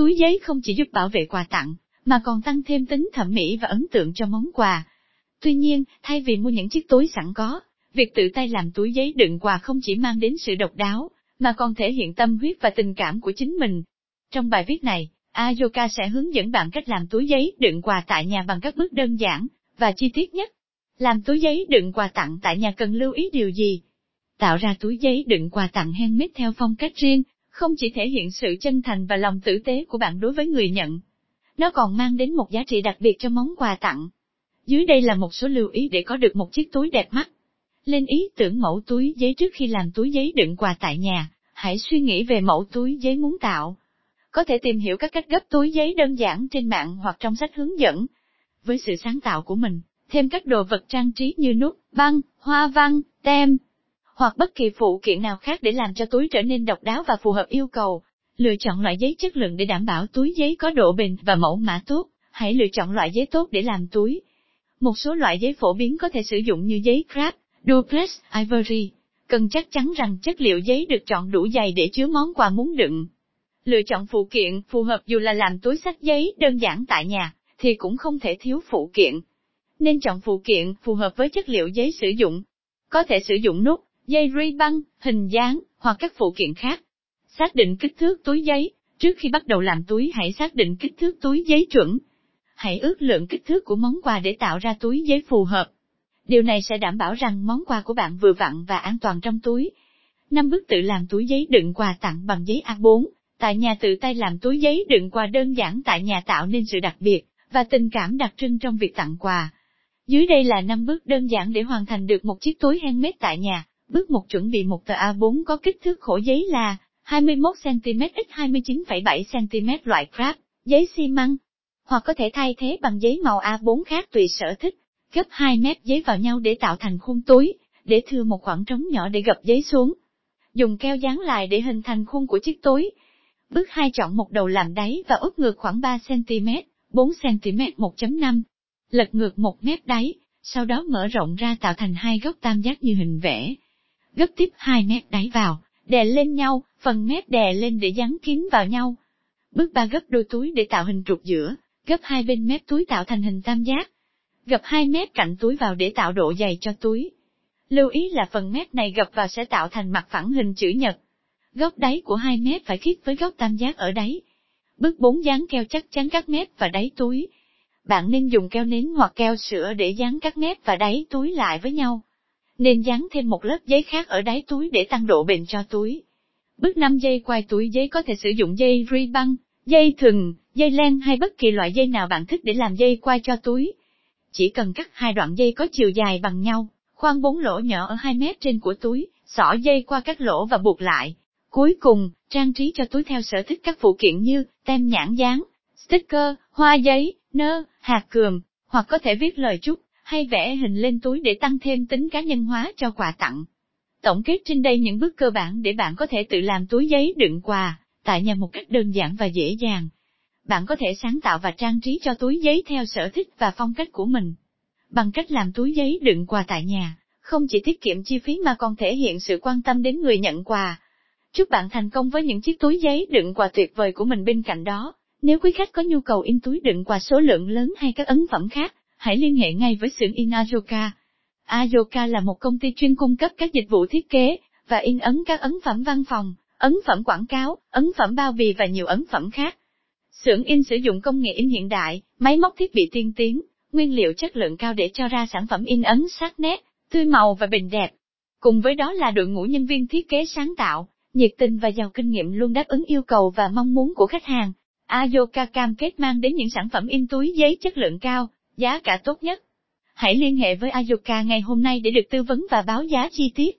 túi giấy không chỉ giúp bảo vệ quà tặng, mà còn tăng thêm tính thẩm mỹ và ấn tượng cho món quà. Tuy nhiên, thay vì mua những chiếc túi sẵn có, việc tự tay làm túi giấy đựng quà không chỉ mang đến sự độc đáo, mà còn thể hiện tâm huyết và tình cảm của chính mình. Trong bài viết này, Ayoka sẽ hướng dẫn bạn cách làm túi giấy đựng quà tại nhà bằng các bước đơn giản và chi tiết nhất. Làm túi giấy đựng quà tặng tại nhà cần lưu ý điều gì? Tạo ra túi giấy đựng quà tặng handmade theo phong cách riêng, không chỉ thể hiện sự chân thành và lòng tử tế của bạn đối với người nhận. Nó còn mang đến một giá trị đặc biệt cho món quà tặng. Dưới đây là một số lưu ý để có được một chiếc túi đẹp mắt. Lên ý tưởng mẫu túi giấy trước khi làm túi giấy đựng quà tại nhà, hãy suy nghĩ về mẫu túi giấy muốn tạo. Có thể tìm hiểu các cách gấp túi giấy đơn giản trên mạng hoặc trong sách hướng dẫn. Với sự sáng tạo của mình, thêm các đồ vật trang trí như nút, băng, hoa văn, tem, hoặc bất kỳ phụ kiện nào khác để làm cho túi trở nên độc đáo và phù hợp yêu cầu. Lựa chọn loại giấy chất lượng để đảm bảo túi giấy có độ bền và mẫu mã tốt, hãy lựa chọn loại giấy tốt để làm túi. Một số loại giấy phổ biến có thể sử dụng như giấy craft, duplex, ivory. Cần chắc chắn rằng chất liệu giấy được chọn đủ dày để chứa món quà muốn đựng. Lựa chọn phụ kiện phù hợp dù là làm túi sách giấy đơn giản tại nhà, thì cũng không thể thiếu phụ kiện. Nên chọn phụ kiện phù hợp với chất liệu giấy sử dụng. Có thể sử dụng nút, dây ri băng, hình dáng, hoặc các phụ kiện khác. Xác định kích thước túi giấy, trước khi bắt đầu làm túi hãy xác định kích thước túi giấy chuẩn. Hãy ước lượng kích thước của món quà để tạo ra túi giấy phù hợp. Điều này sẽ đảm bảo rằng món quà của bạn vừa vặn và an toàn trong túi. Năm bước tự làm túi giấy đựng quà tặng bằng giấy A4, tại nhà tự tay làm túi giấy đựng quà đơn giản tại nhà tạo nên sự đặc biệt và tình cảm đặc trưng trong việc tặng quà. Dưới đây là 5 bước đơn giản để hoàn thành được một chiếc túi handmade tại nhà. Bước một chuẩn bị một tờ A4 có kích thước khổ giấy là 21cm x 29,7cm loại crap, giấy xi măng, hoặc có thể thay thế bằng giấy màu A4 khác tùy sở thích. Gấp 2 mét giấy vào nhau để tạo thành khuôn túi, để thừa một khoảng trống nhỏ để gập giấy xuống. Dùng keo dán lại để hình thành khuôn của chiếc túi. Bước 2 chọn một đầu làm đáy và úp ngược khoảng 3cm, 4cm 1.5. Lật ngược một mép đáy, sau đó mở rộng ra tạo thành hai góc tam giác như hình vẽ gấp tiếp hai mép đáy vào, đè lên nhau, phần mép đè lên để dán kín vào nhau. Bước ba gấp đôi túi để tạo hình trục giữa, gấp hai bên mép túi tạo thành hình tam giác. Gập hai mép cạnh túi vào để tạo độ dày cho túi. Lưu ý là phần mép này gập vào sẽ tạo thành mặt phẳng hình chữ nhật. Góc đáy của hai mép phải khít với góc tam giác ở đáy. Bước 4 dán keo chắc chắn các mép và đáy túi. Bạn nên dùng keo nến hoặc keo sữa để dán các mép và đáy túi lại với nhau nên dán thêm một lớp giấy khác ở đáy túi để tăng độ bền cho túi. Bước 5 dây quay túi giấy có thể sử dụng dây ri băng, dây thừng, dây len hay bất kỳ loại dây nào bạn thích để làm dây quay cho túi. Chỉ cần cắt hai đoạn dây có chiều dài bằng nhau, khoan bốn lỗ nhỏ ở hai mép trên của túi, xỏ dây qua các lỗ và buộc lại. Cuối cùng, trang trí cho túi theo sở thích các phụ kiện như tem nhãn dán, sticker, hoa giấy, nơ, hạt cườm, hoặc có thể viết lời chúc hay vẽ hình lên túi để tăng thêm tính cá nhân hóa cho quà tặng. Tổng kết trên đây những bước cơ bản để bạn có thể tự làm túi giấy đựng quà, tại nhà một cách đơn giản và dễ dàng. Bạn có thể sáng tạo và trang trí cho túi giấy theo sở thích và phong cách của mình. Bằng cách làm túi giấy đựng quà tại nhà, không chỉ tiết kiệm chi phí mà còn thể hiện sự quan tâm đến người nhận quà. Chúc bạn thành công với những chiếc túi giấy đựng quà tuyệt vời của mình bên cạnh đó. Nếu quý khách có nhu cầu in túi đựng quà số lượng lớn hay các ấn phẩm khác, hãy liên hệ ngay với xưởng in Ayoka. Ayoka là một công ty chuyên cung cấp các dịch vụ thiết kế và in ấn các ấn phẩm văn phòng, ấn phẩm quảng cáo, ấn phẩm bao bì và nhiều ấn phẩm khác. Xưởng in sử dụng công nghệ in hiện đại, máy móc thiết bị tiên tiến, nguyên liệu chất lượng cao để cho ra sản phẩm in ấn sắc nét, tươi màu và bình đẹp. Cùng với đó là đội ngũ nhân viên thiết kế sáng tạo, nhiệt tình và giàu kinh nghiệm luôn đáp ứng yêu cầu và mong muốn của khách hàng. Ayoka cam kết mang đến những sản phẩm in túi giấy chất lượng cao, giá cả tốt nhất. Hãy liên hệ với Ayoka ngày hôm nay để được tư vấn và báo giá chi tiết.